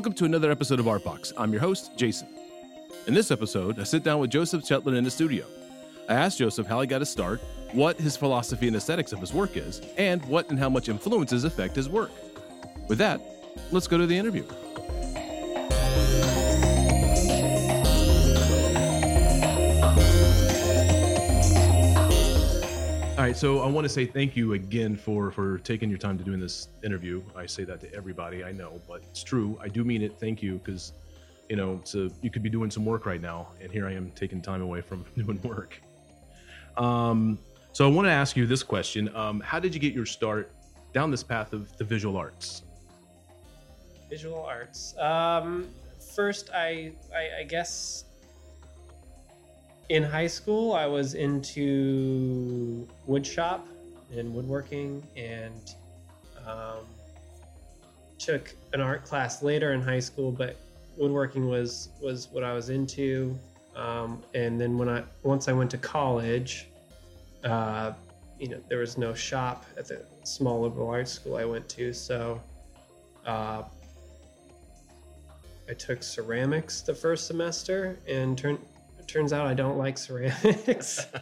Welcome to another episode of Art Box. I'm your host, Jason. In this episode, I sit down with Joseph Chetler in the studio. I asked Joseph how he got his start, what his philosophy and aesthetics of his work is, and what and how much influences affect his work. With that, let's go to the interview. All right, so I want to say thank you again for for taking your time to doing this interview. I say that to everybody I know, but it's true. I do mean it. Thank you, because you know, so you could be doing some work right now, and here I am taking time away from doing work. Um, so I want to ask you this question: um, How did you get your start down this path of the visual arts? Visual arts. Um, first, I, I I guess in high school I was into wood shop and woodworking, and um, took an art class later in high school. But woodworking was was what I was into. Um, and then when I once I went to college, uh, you know, there was no shop at the small liberal arts school I went to, so uh, I took ceramics the first semester, and turn, it turns out I don't like ceramics.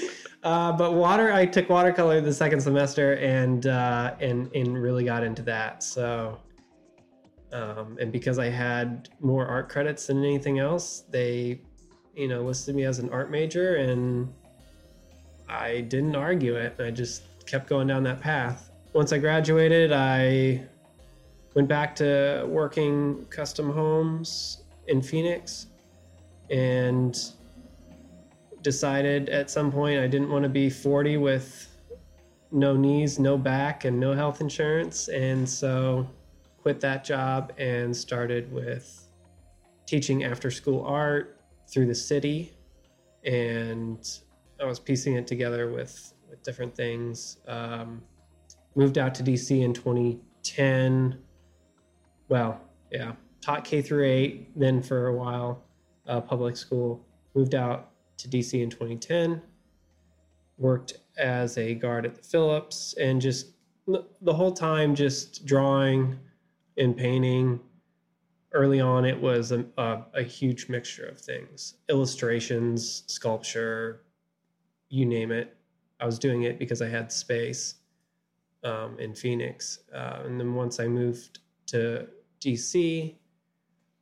uh, but water, I took watercolor the second semester, and uh, and and really got into that. So, um, and because I had more art credits than anything else, they, you know, listed me as an art major, and I didn't argue it. I just kept going down that path. Once I graduated, I went back to working custom homes in Phoenix and decided at some point I didn't want to be 40 with no knees, no back, and no health insurance. And so quit that job and started with teaching after school art through the city. And I was piecing it together with, with different things. Um, moved out to DC in 2010 well, yeah, taught K through eight, then for a while, uh, public school. Moved out to DC in 2010. Worked as a guard at the Phillips, and just the whole time just drawing and painting. Early on, it was a, a, a huge mixture of things: illustrations, sculpture, you name it. I was doing it because I had space um, in Phoenix, uh, and then once I moved to DC,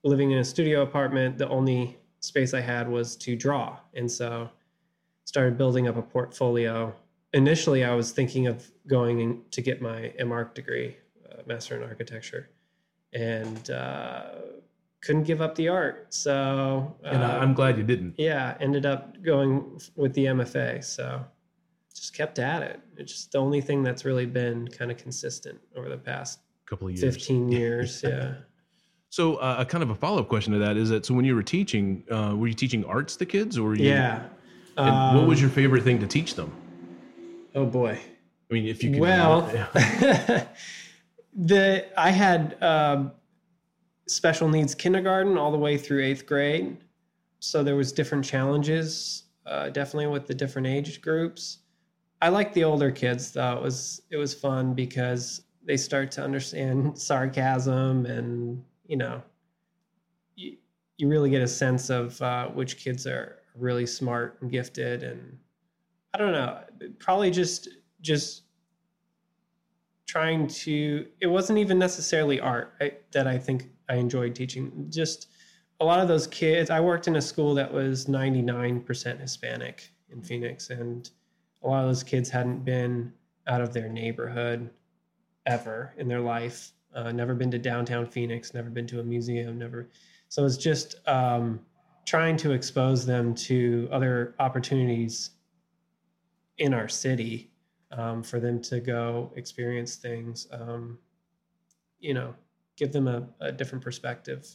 living in a studio apartment, the only space I had was to draw. And so started building up a portfolio. Initially, I was thinking of going to get my MArch degree, uh, Master in Architecture, and uh, couldn't give up the art. So, uh, and I'm glad you didn't. Yeah, ended up going with the MFA. So, just kept at it. It's just the only thing that's really been kind of consistent over the past couple of years. 15 years, yeah. So, uh, a kind of a follow up question to that is that so when you were teaching, uh, were you teaching arts to kids, or were you? Yeah. Um, what was your favorite thing to teach them? Oh boy. I mean, if you could. Well, yeah. the I had um, special needs kindergarten all the way through eighth grade, so there was different challenges, uh, definitely with the different age groups. I liked the older kids though. It was it was fun because they start to understand sarcasm and you know you, you really get a sense of uh, which kids are really smart and gifted and i don't know probably just just trying to it wasn't even necessarily art I, that i think i enjoyed teaching just a lot of those kids i worked in a school that was 99% hispanic in phoenix and a lot of those kids hadn't been out of their neighborhood ever in their life. Uh, never been to downtown Phoenix, never been to a museum, never. So it's just um, trying to expose them to other opportunities in our city um, for them to go experience things. Um, you know, give them a, a different perspective,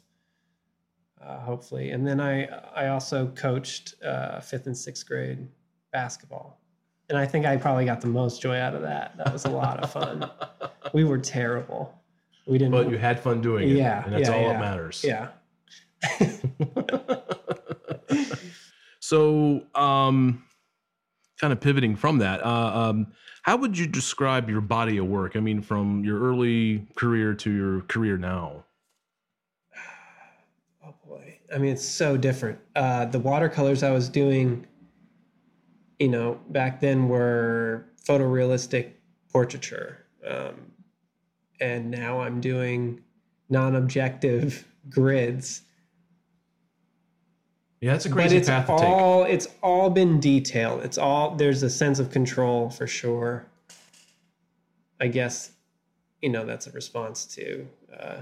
uh, hopefully. And then I I also coached uh, fifth and sixth grade basketball and I think I probably got the most joy out of that. That was a lot of fun. we were terrible. We didn't. But you had fun doing it. Yeah, and that's yeah, all yeah. that matters. Yeah. so, um, kind of pivoting from that, uh, um, how would you describe your body of work? I mean, from your early career to your career now. Oh boy! I mean, it's so different. Uh, the watercolors I was doing, you know, back then were photorealistic portraiture. Um, and now I'm doing non objective grids. Yeah, that's a But crazy it's path to take. all it's all been detailed. It's all there's a sense of control for sure. I guess, you know, that's a response to uh,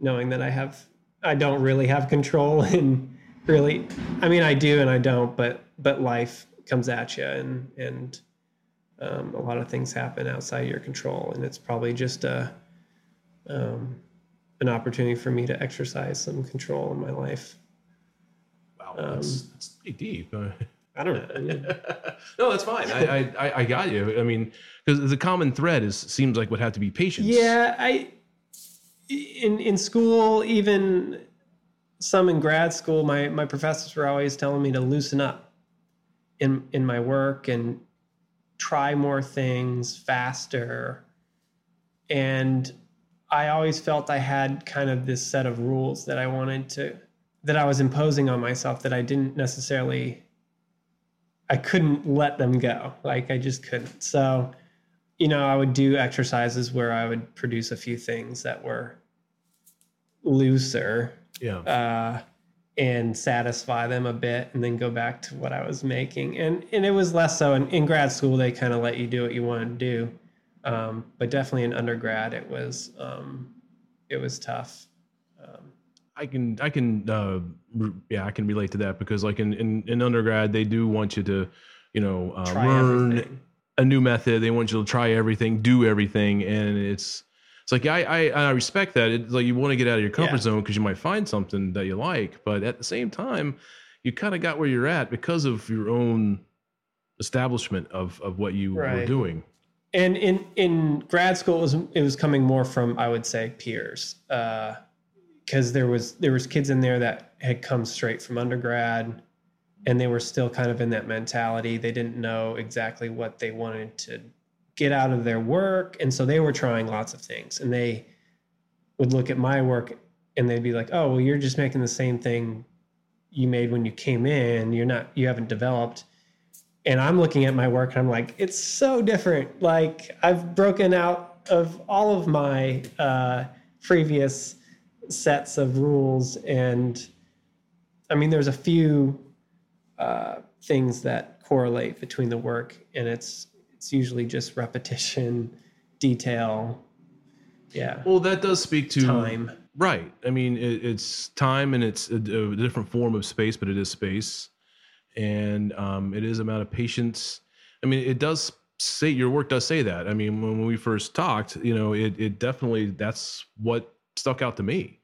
knowing that I have I don't really have control and really I mean I do and I don't, but but life comes at you and and um, a lot of things happen outside your control and it's probably just a um, an opportunity for me to exercise some control in my life. Wow, that's, that's pretty deep. Uh, I don't know. no, that's fine. I, I, I- I got you. I mean, because the common thread is seems like would have to be patience. Yeah, I in in school, even some in grad school, my my professors were always telling me to loosen up in in my work and try more things faster. And I always felt I had kind of this set of rules that I wanted to that I was imposing on myself that I didn't necessarily I couldn't let them go. Like I just couldn't. So you know, I would do exercises where I would produce a few things that were looser Yeah. uh, and satisfy them a bit, and then go back to what I was making. And and it was less so in, in grad school. They kind of let you do what you want to do, um, but definitely in undergrad, it was um, it was tough. Um, I can I can uh yeah I can relate to that because like in in, in undergrad they do want you to you know uh, learn everything. a new method they want you to try everything do everything and it's it's like I I, I respect that. It's like you want to get out of your comfort Yeah. zone because you might find something that you like but at the same time you kind of got where you're at because of your own establishment of of what you were doing. And in in grad school it was it was coming more from I would say peers uh, because there was there was kids in there that had come straight from undergrad and they were still kind of in that mentality. They didn't know exactly what they wanted to get out of their work. And so they were trying lots of things. And they would look at my work and they'd be like oh well you're just making the same thing you made when you came in. You're not you haven't developed. And I'm looking at my work and I'm like, it's so different. Like I've broken out of all of my uh, previous sets of rules, and I mean, there's a few uh, things that correlate between the work, and it's it's usually just repetition, detail, yeah, well that does speak to time. Right. I mean, it, it's time and it's a, a different form of space, but it is space, and um, it is amount of patience. I mean, it does say your work does say that. I mean, when we first talked, you know, it it definitely that's what stuck out to me.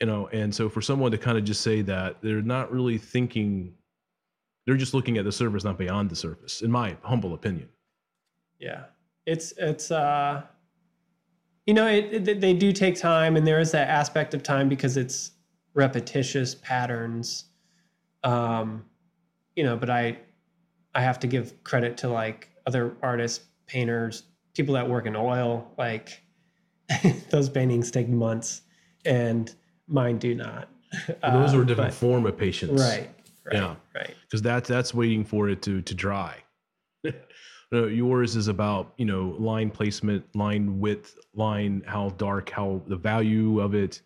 You know, and so for someone to kind of just say that they're not really thinking, they're just looking at the surface, not beyond the surface, in my humble opinion. Yeah, it's it's uh, you know, it, it, they do take time, and there is that aspect of time because it's repetitious patterns. Um, you know, but I I have to give credit to like other artists, painters, people that work in oil. Like those paintings take months, and mine do not. Those Uh, are a different but- form of patience. right? Right. Yeah. Right. because that's that's waiting for it to to dry. yours is about you know line placement, line width, line how dark, how the value of it,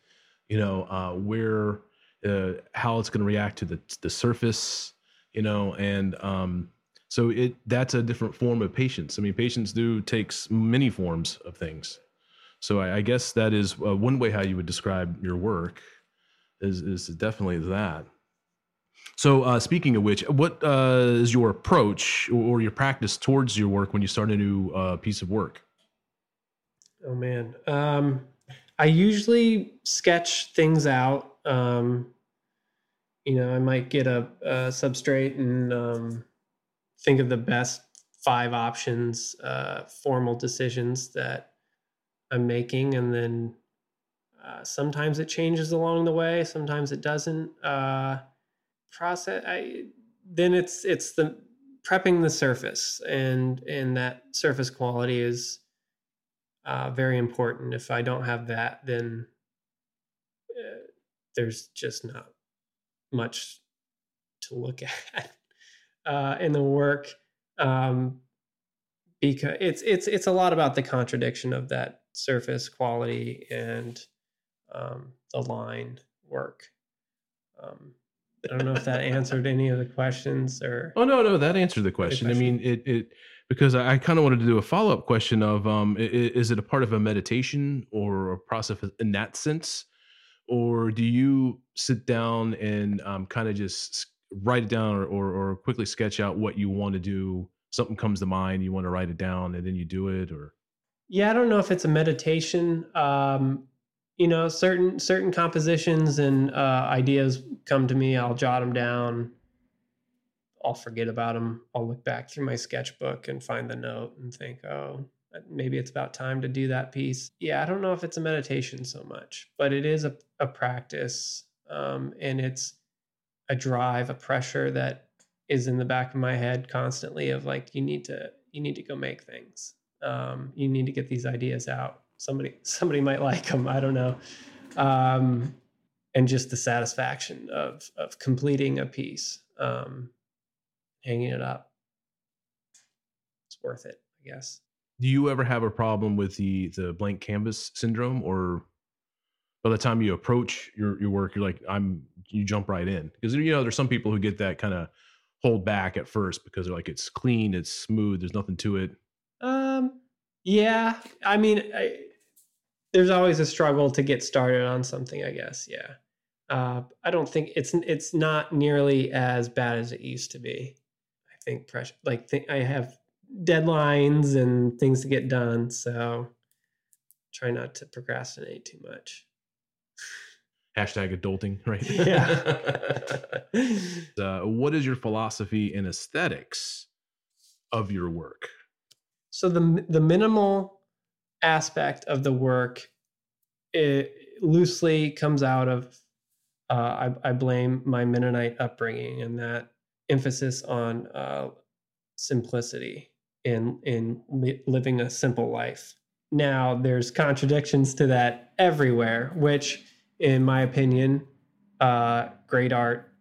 you know uh, where uh, how it's going to react to the the surface, you know, and um, so it that's a different form of patience. I mean, patience do takes many forms of things. So I, I guess that is uh, one way how you would describe your work is is definitely that. So, uh, speaking of which, what uh, is your approach or your practice towards your work when you start a new uh, piece of work? Oh man. Um, I usually sketch things out. Um, you know, I might get a, a substrate and um, think of the best five options, uh, formal decisions that I'm making, and then uh, sometimes it changes along the way. Sometimes it doesn't. Process. I then it's it's the prepping the surface, and and that surface quality is uh, very important. If I don't have that, then uh, there's just not much to look at uh, in the work um, because it's it's it's a lot about the contradiction of that surface quality and um, the line work. Um, I don't know if that answered any of the questions or. Oh no, no, that answered the question. question. I mean, it it because I, I kind of wanted to do a follow up question of um, is, is it a part of a meditation or a process in that sense, or do you sit down and um, kind of just write it down or, or, or quickly sketch out what you want to do? Something comes to mind, you want to write it down, and then you do it, or yeah, I don't know if it's a meditation. Um, you know, certain certain compositions and uh, ideas come to me. I'll jot them down. I'll forget about them. I'll look back through my sketchbook and find the note and think, oh, maybe it's about time to do that piece. Yeah, I don't know if it's a meditation so much, but it is a, a practice. Um, and it's a drive, a pressure that is in the back of my head constantly of like, you need to, you need to go make things. Um, you need to get these ideas out. Somebody, somebody might like them. I don't know. Um, and just the satisfaction of, of completing a piece, um, hanging it up. It's worth it, I guess do you ever have a problem with the the blank canvas syndrome or by the time you approach your your work you're like i'm you jump right in because you know there's some people who get that kind of hold back at first because they're like it's clean it's smooth there's nothing to it um yeah i mean I, there's always a struggle to get started on something i guess yeah uh, i don't think it's it's not nearly as bad as it used to be i think pressure like th- i have deadlines and things to get done. So try not to procrastinate too much. Hashtag adulting, right? Yeah. uh, what is your philosophy in aesthetics of your work? So the the minimal aspect of the work it loosely comes out of uh, I, I, blame my Mennonite upbringing and that emphasis on uh, simplicity in in li- living a simple life. Now, there's contradictions to that everywhere, which, in my opinion, uh, great art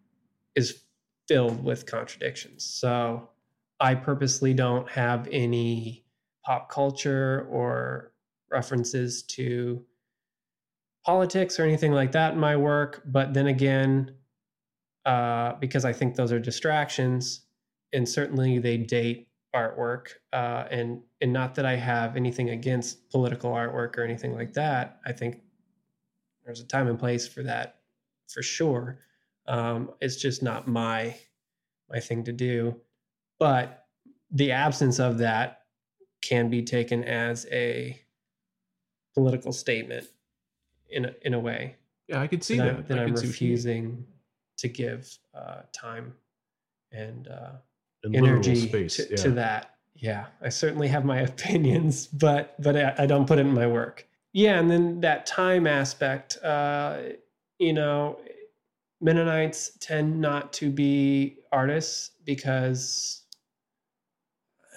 is filled with contradictions. So, I purposely don't have any pop culture or references to politics or anything like that in my work. But then again, uh, because I think those are distractions, and certainly they date artwork uh, and and not that i have anything against political artwork or anything like that i think there's a time and place for that for sure um, it's just not my my thing to do but the absence of that can be taken as a political statement in a, in a way yeah i could see that, that, that i'm refusing to give uh, time and uh, energy space. To, yeah. to, that. Yeah, I certainly have my opinions, but but I, I, don't put it in my work. Yeah, and then that time aspect. Uh, you know, Mennonites tend not to be artists because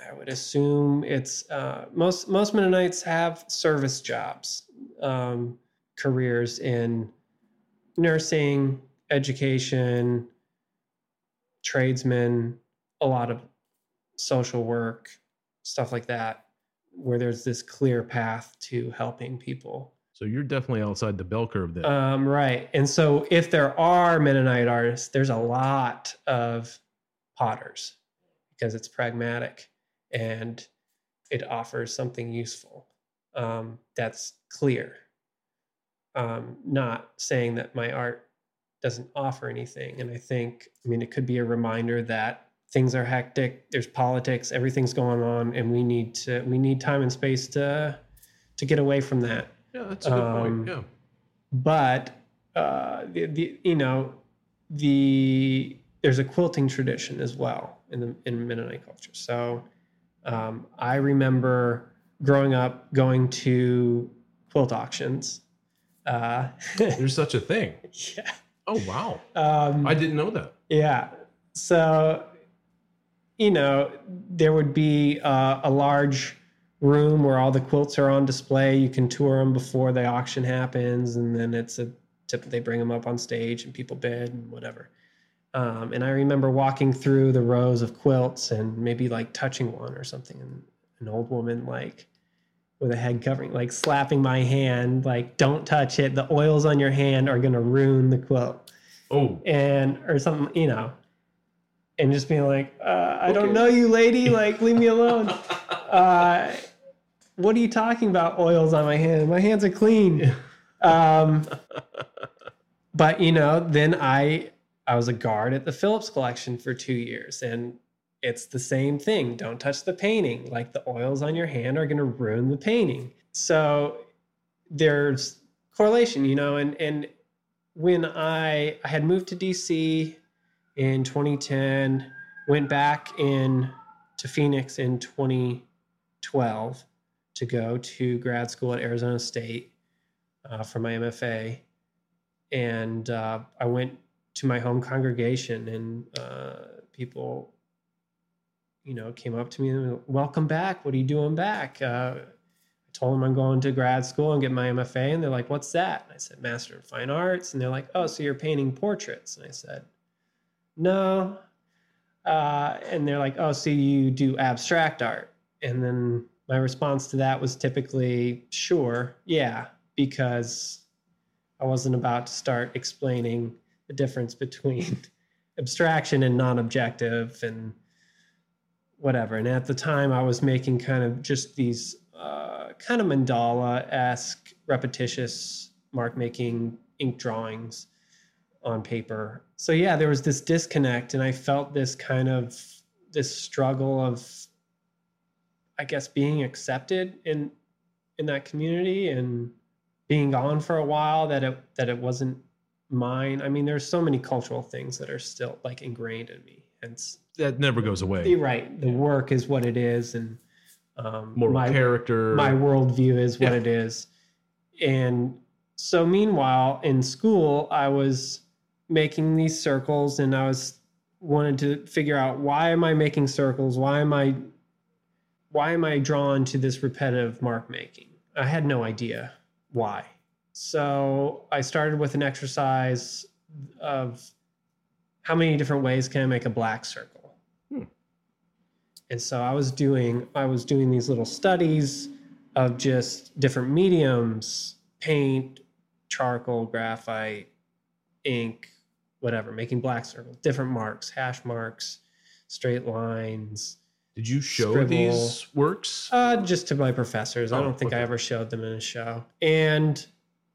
I would assume it's uh, most most Mennonites have service jobs, um, careers in nursing, education, tradesmen, a lot of social work, stuff like that, where there's this clear path to helping people. So you're definitely outside the bell curve there. Um, right. And so if there are Mennonite artists, there's a lot of potters because it's pragmatic and it offers something useful um, that's clear. Um, not saying that my art doesn't offer anything. And I think, I mean, it could be a reminder that things are hectic there's politics everything's going on and we need to we need time and space to to get away from that yeah that's a good um, point yeah but uh the, the you know the there's a quilting tradition as well in the in Mennonite culture so um, I remember growing up going to quilt auctions uh, there's such a thing yeah oh wow um, I didn't know that yeah so you know, there would be uh, a large room where all the quilts are on display. You can tour them before the auction happens, and then it's a tip. They bring them up on stage, and people bid and whatever. Um, and I remember walking through the rows of quilts and maybe like touching one or something, and an old woman like with a head covering, like slapping my hand, like "Don't touch it. The oils on your hand are gonna ruin the quilt," Oh, and or something, you know. And just being like, uh, "I don't know you, lady. Like, leave me alone." uh, what are you talking about? Oils on my hand? My hands are clean. Um, but you know, then I I was a guard at the Phillips collection for two years, and it's the same thing. Don't touch the painting. Like the oils on your hand are going to ruin the painting. So there's correlation, you know. And and when I I had moved to DC in 2010, went back in to Phoenix in 2012 to go to grad school at Arizona State uh, for my MFA, and uh, I went to my home congregation, and uh, people, you know, came up to me and welcome back. What are you doing back? Uh, I told them I'm going to grad school and get my MFA, and they're like, "What's that?" And I said, "Master in Fine Arts," and they're like, "Oh, so you're painting portraits?" And I said, "No." Uh, and they're like, "Oh, so you do abstract art?" And then my response to that was typically, "Sure, yeah," because I wasn't about to start explaining the difference between abstraction and non-objective and whatever. And at the time, I was making kind of just these uh, kind of mandala-esque, repetitious mark-making ink drawings on paper. So yeah, there was this disconnect, and I felt this kind of this struggle of, I guess, being accepted in in that community and being gone for a while that it that it wasn't mine. I mean, there's so many cultural things that are still like ingrained in me. And that never goes away. you're right. The work is what it is, and um, Moral my character. my worldview is what Yeah. it is. And so, meanwhile, in school, I was making these circles, and I was wanted to figure out why am I making circles? Why am I why am I drawn to this repetitive mark making? I had no idea why. So I started with an exercise of how many different ways can I make a black circle? Hmm. And so I was doing I was doing these little studies of just different mediums, paint, charcoal, graphite, ink, whatever, making black circles, different marks, hash marks, straight lines, Did you show Scribble. these works? uh, just to my professors. I Oh, don't think I ever showed them in a show. And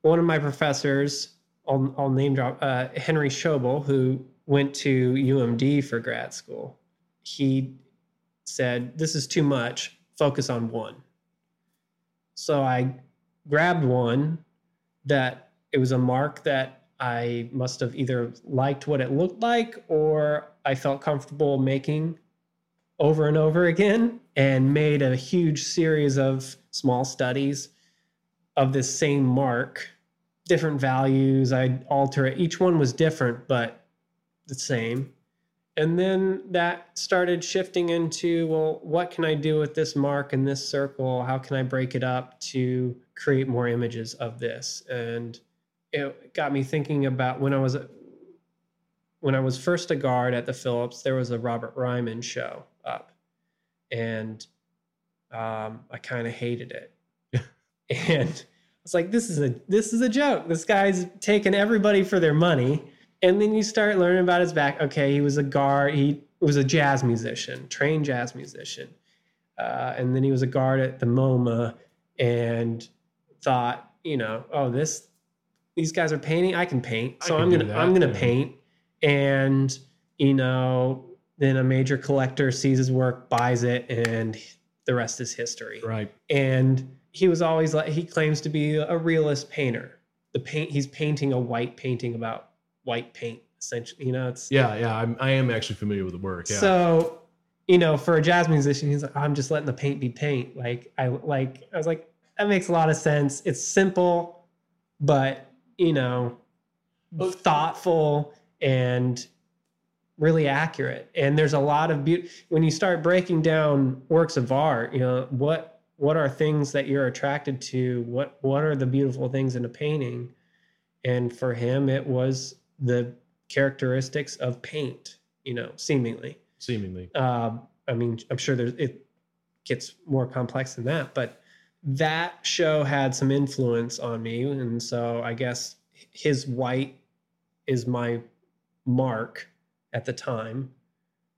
one of my professors, I'll, I'll name drop uh, Henry Schobel, who went to UMD for grad school. He said, This is too much. Focus on one. So I grabbed one that it was a mark that I must have either liked what it looked like or I felt comfortable making over and over again and made a huge series of small studies of this same mark, different values. I'd alter it. Each one was different, but the same. And then that started shifting into well, what can I do with this mark and this circle? How can I break it up to create more images of this? And it got me thinking about when I was when I was first a guard at the Phillips, there was a Robert Ryman show up, and um, I kind of hated it. And I was like, "This is a this is a joke. This guy's taking everybody for their money." And then you start learning about his back. Okay, he was a guard. He was a jazz musician, trained jazz musician, uh, and then he was a guard at the MoMA, and thought, you know, oh, this these guys are painting. I can paint, so can I'm gonna that, I'm gonna yeah. paint and you know then a major collector sees his work buys it and the rest is history Right. and he was always like he claims to be a realist painter the paint he's painting a white painting about white paint essentially you know it's Yeah, yeah. I'm, I am actually familiar with the work. Yeah. so you know for a jazz musician he's like i'm just letting the paint be paint like i like i was like that makes a lot of sense it's simple but you know thoughtful and really accurate and there's a lot of beauty when you start breaking down works of art you know what what are things that you're attracted to what what are the beautiful things in a painting and for him it was the characteristics of paint, you know, seemingly. Seemingly. Uh, I mean, I'm sure there's, it gets more complex than that, but that show had some influence on me. And so I guess his white is my mark at the time.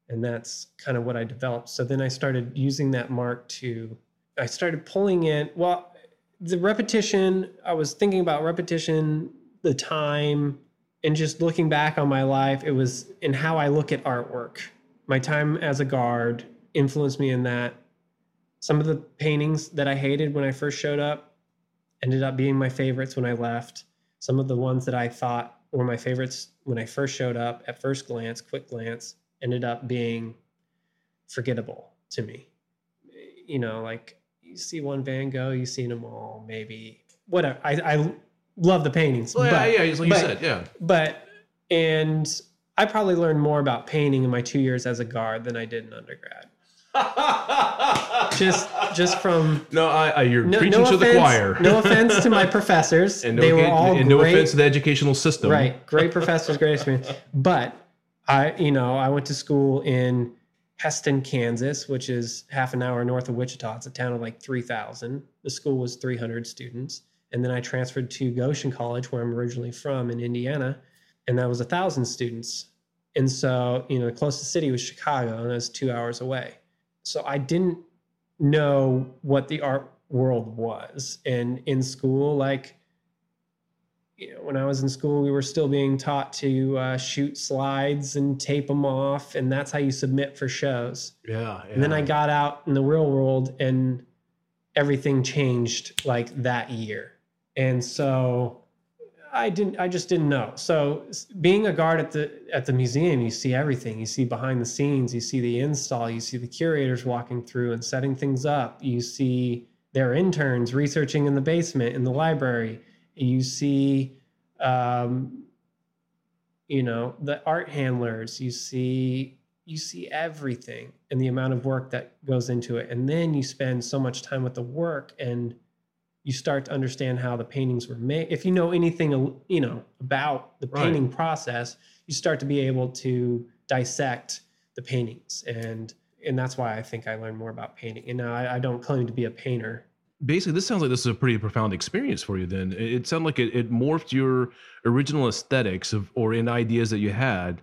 And that's kind of what I developed. So then I started using that mark to, I started pulling in, well, the repetition, I was thinking about repetition, the time, and just looking back on my life, it was in how I look at artwork. My time as a guard influenced me in that. Some of the paintings that I hated when I first showed up ended up being my favorites when I left. Some of the ones that I thought were my favorites when I first showed up at first glance, quick glance, ended up being forgettable to me. You know, like you see one Van Gogh, you've seen them all, maybe whatever. I, I love the paintings. Well, but, yeah, yeah, like but, you said, yeah. But and I probably learned more about painting in my two years as a guard than I did in undergrad. just just from no, I, I you're no, preaching no to offense, the choir. no offense to my professors. and no, they were all and no great, offense to the educational system. right? Great professors, great experience. But I, you know, I went to school in Hesston, Kansas, which is half an hour north of Wichita. It's a town of like three thousand. The school was three hundred students, and then I transferred to Goshen College, where I'm originally from, in Indiana, and that was a thousand students. And so, you know, the closest city was Chicago, and that's two hours away. So I didn't know what the art world was. And in school, like, you know, when I was in school, we were still being taught to uh, shoot slides and tape them off, and that's how you submit for shows. Yeah, And then I got out in the real world, and everything changed like that year. And so I didn't. I just didn't know. So being a guard at the at the museum, you see everything. You see behind the scenes. You see the install. You see the curators walking through and setting things up. You see their interns researching in the basement in the library. You see, um, you know, the art handlers. You see you see everything and the amount of work that goes into it. And then you spend so much time with the work and you start to understand how the paintings were made. If you know anything, you know, about the Right. painting process, you start to be able to dissect the paintings. And and that's why I think I learned more about painting. And now I, I don't claim to be a painter. Basically this sounds like this is a pretty profound experience for you then. It, sounded like it, it morphed your original aesthetics of or in ideas that you had.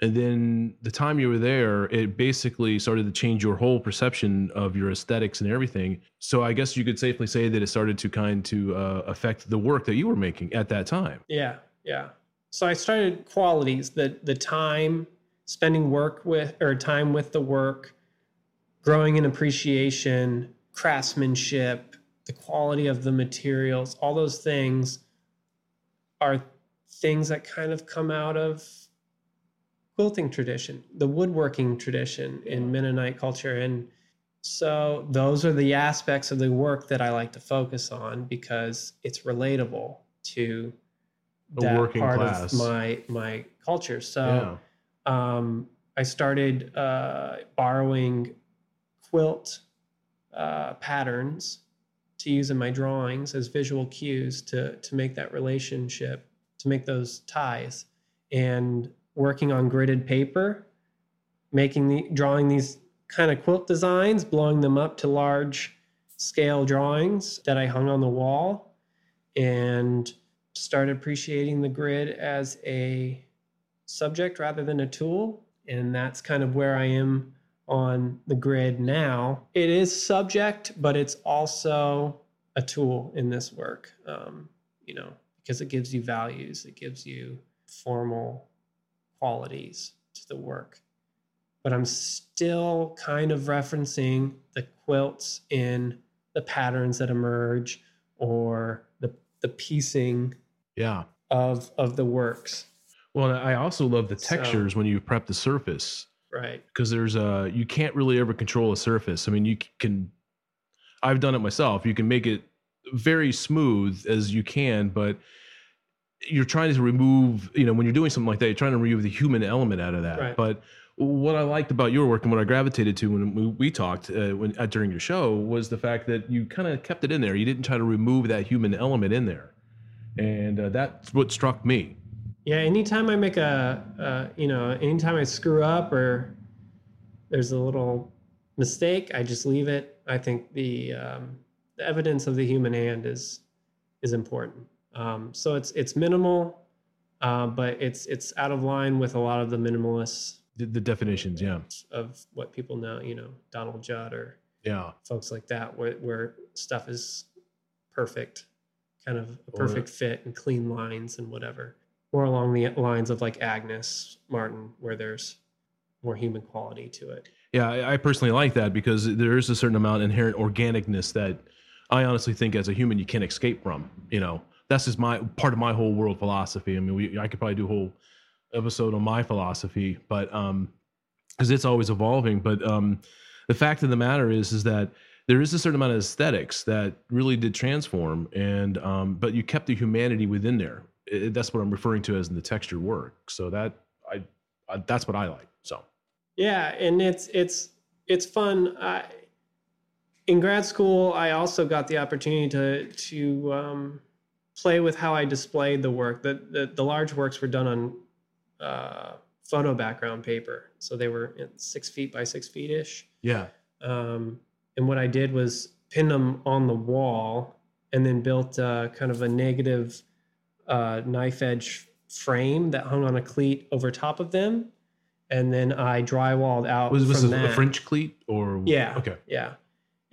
And then the time you were there it basically started to change your whole perception of your aesthetics and everything. So i guess you could safely say that it started to kind to uh, affect the work that you were making at that time. Yeah, yeah. So I started qualities the the time spending work with or time with the work, growing in appreciation, craftsmanship, the quality of the materials, all those things are things that kind of come out of quilting tradition, the woodworking tradition in Mennonite culture and so those are the aspects of the work that I like to focus on because it's relatable to A that working part class. of my my culture. So um, I started uh, borrowing quilt uh, patterns to use in my drawings as visual cues to to make that relationship, to make those ties, and working on gridded paper, making the drawing these kind of quilt designs, blowing them up to large scale drawings that I hung on the wall, and started appreciating the grid as a subject rather than a tool. And that's kind of where I am on the grid now. It is subject, but it's also a tool in this work, um, you know, because it gives you values, it gives you formal qualities to the work. But I'm still kind of referencing the quilts in the patterns that emerge or the, the piecing yeah of of the works. well i also love the So- textures when you prep the surface Right. because there's a you can't really ever control a surface. I mean, you can. I've done it myself. You can make it very smooth as you can, but you're trying to remove. You know, when you're doing something like that, you're trying to remove the human element out of that. Right. But what I liked about your work and what I gravitated to when we, we talked uh, when uh, during your show was the fact that you kind of kept it in there. You didn't try to remove that human element in there, and uh, that's what struck me. Yeah, anytime I make a, uh, you know, anytime I screw up or there's a little mistake, I just leave it. I think the um, the evidence of the human hand is is important. Um, so it's it's minimal, uh, but it's it's out of line with a lot of the minimalists The, the definitions, yeah, of what people know. You know, Donald Judd or yeah. folks like that, where where stuff is perfect, kind of a Or- perfect fit and clean lines and whatever. More along the lines of like Agnes Martin, where there's more human quality to it. Yeah, I, personally like that because there is a certain amount of inherent organicness that I honestly think as a human you can't escape from. You know, that's just my part of my whole world philosophy. I mean, we, I could probably do a whole episode on my philosophy, but um, because it's always evolving. But um, the fact of the matter is, is that there is a certain amount of aesthetics that really did transform, and um, but you kept the humanity within there. I- that's what I'm referring to as in the texture work. So that I, I that's what I like. So Yeah, and it's it's it's fun. I, in grad school, I also got the opportunity to to um, play with how I displayed the work. The the, the large works were done on uh, photo background paper, so they were six feet by six feet ish. yeah, Um, and what I did was pin them on the wall, and then built uh, kind of a negative uh, knife edge frame that hung on a cleat over top of them, and then I drywalled out was was this a. French cleat or Yeah. Okay, Yeah,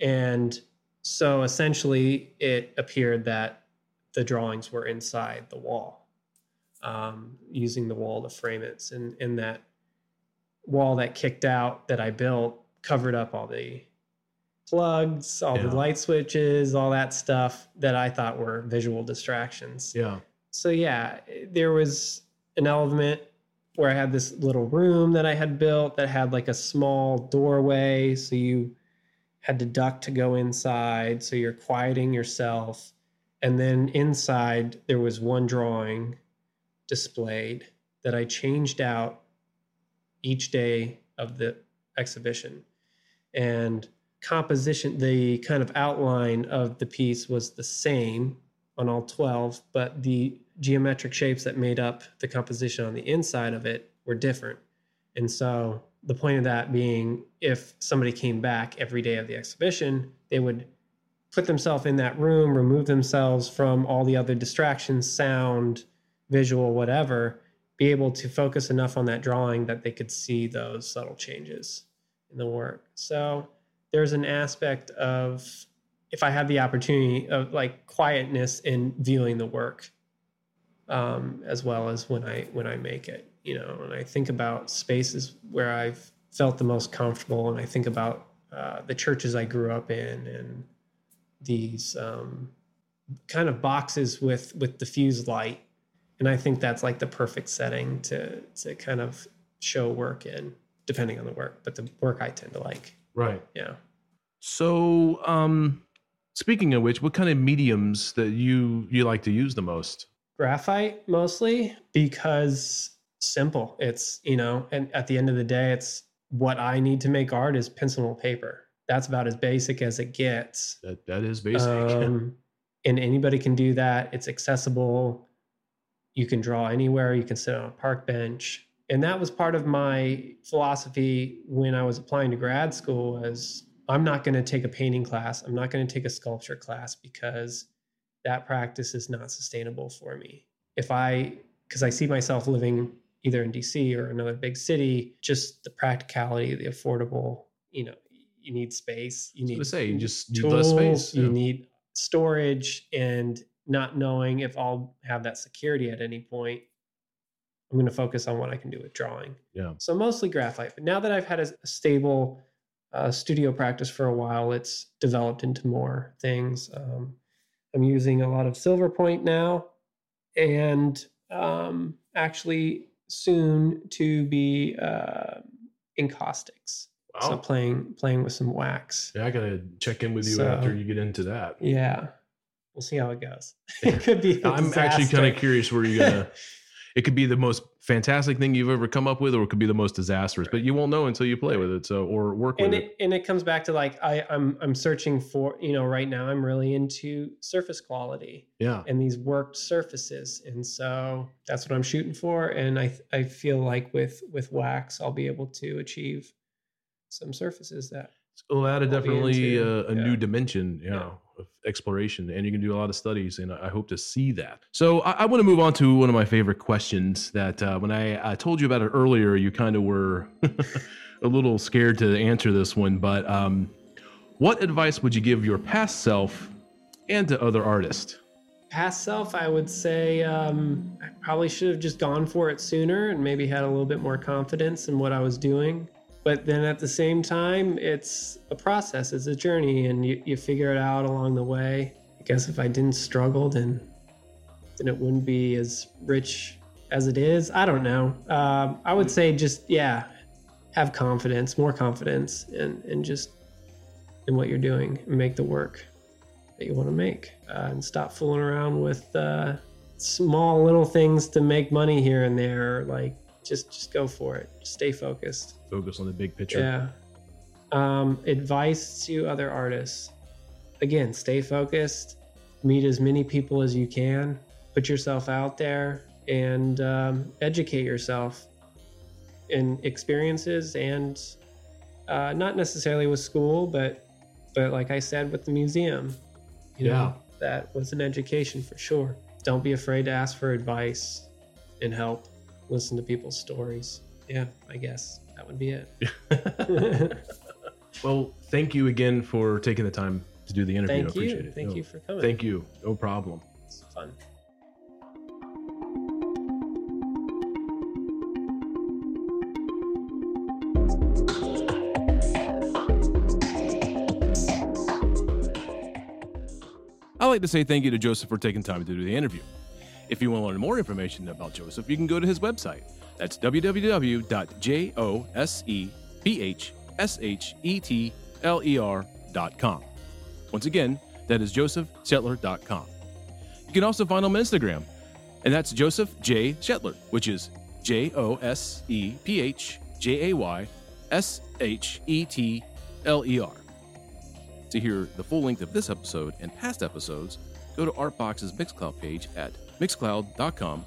and so essentially, it appeared that the drawings were inside the wall, um, using the wall to frame it, and and that wall that kicked out that I built covered up all the plugs, all Yeah. the light switches, all that stuff that I thought were visual distractions yeah, so yeah, there was an element where I had this little room that I had built that had like a small doorway, so you had to duck to go inside, so you're quieting yourself. And then inside there was one drawing displayed that I changed out each day of the exhibition. And composition, the kind of outline of the piece was the same on all 12, but the geometric shapes that made up the composition on the inside of it were different. And so the point of that being if somebody came back every day of the exhibition, they would put themselves in that room, remove themselves from all the other distractions, sound, visual, whatever, be able to focus enough on that drawing that they could see those subtle changes in the work. So there's an aspect of if I have the opportunity of like quietness in viewing the work, um, as well as when I when I make it, you know, and I think about spaces where I've felt the most comfortable, and I think about uh, the churches I grew up in, and these um, kind of boxes with with diffused light, and I think that's like the perfect setting to to kind of show work in, depending on the work, but the work I tend to like, right. yeah. So, um, speaking of which, what kind of mediums that you you like to use the most? graphite mostly because simple. It's you know and at the end of the day it's what i need to make art is pencil and paper. That's about as basic as it gets. That that is basic. um, and anybody can do that. It's accessible. You can draw anywhere. You can sit on a park bench. And that was part of my philosophy when i was applying to grad school was i'm not going to take a painting class i'm not going to take a sculpture class because that practice is not sustainable for me if i because i see myself living either in dc or another big city just the practicality the affordable you know you need space you need say, you just need tools, less space. you need storage and not knowing if I'll have that security at any point. I'm going to focus on what I can do with drawing. Yeah. So mostly graphite. But now that I've had a stable uh, studio practice for a while, it's developed into more things. Um, I'm using a lot of silver point now, and um, actually soon to be uh, encaustics. So playing playing with some wax. yeah, I gotta check in with you So- after you get into that. Yeah. We'll see how it goes. it could be. I'm actually kind of curious where you're gonna. it could be the most fantastic thing you've ever come up with, or it could be the most disastrous. But you won't know until you play with it. So or work with it. it, and it comes back to like I, I'm I'm searching for you know right now I'm really into surface quality Yeah. and these worked surfaces and so that's what I'm shooting for and I I feel like with with wax I'll be able to achieve some surfaces that Well, that I'll be definitely uh, a yeah. new dimension, you Yeah. know, exploration, and you can do a lot of studies, and I hope to see that. So I, I want to move on to one of my favorite questions. That uh, when I, I told you about it earlier, you kind of were a little scared to answer this one. But um, what advice would you give your past self and to other artists? past self I would say um, I probably should have just gone for it sooner and maybe had a little bit more confidence in what I was doing but then at the same time it's a process it's a journey and you, you figure it out along the way. I guess if i didn't struggle then then it wouldn't be as rich as it is. I don't know. Um, i would say just yeah have confidence more confidence and and just in what you're doing and make the work that you want to make uh, and stop fooling around with uh, small little things to make money here and there like just just go for it stay focused Focus on the big picture. yeah. Um, advice to other artists. Again, stay focused. Meet as many people as you can. Put yourself out there and um, educate yourself in experiences and uh, not necessarily with school, but but like I said with the museum, you know, that was an education for sure. Don't be afraid to ask for advice and help. Listen to people's stories. Yeah, I guess that would be it. Well, thank you again for taking the time to do the interview. I Thank appreciate you. it. Thank No, you for coming. Thank you. No problem. It's fun. I'd like to say thank you to Joseph for taking time to do the interview. If you want to learn more information about Joseph, you can go to his website. That's www.josephshetler.com. Once again, that is josephshetler.com. You can also find him on Instagram, and that's Joseph J. Shetler, which is J O S E P H J A Y S H E T L E R. To hear the full length of this episode and past episodes, go to Artbox's Mixcloud page at mixcloud.com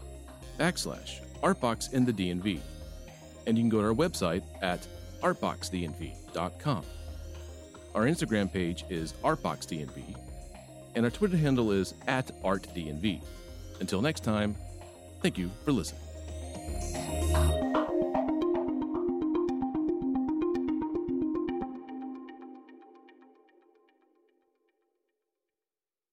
backslash artbox in the DNV. And you can go to our website at artboxdnv.com. Our Instagram page is artboxdnv, and our Twitter handle is at artdnv. Until next time, thank you for listening.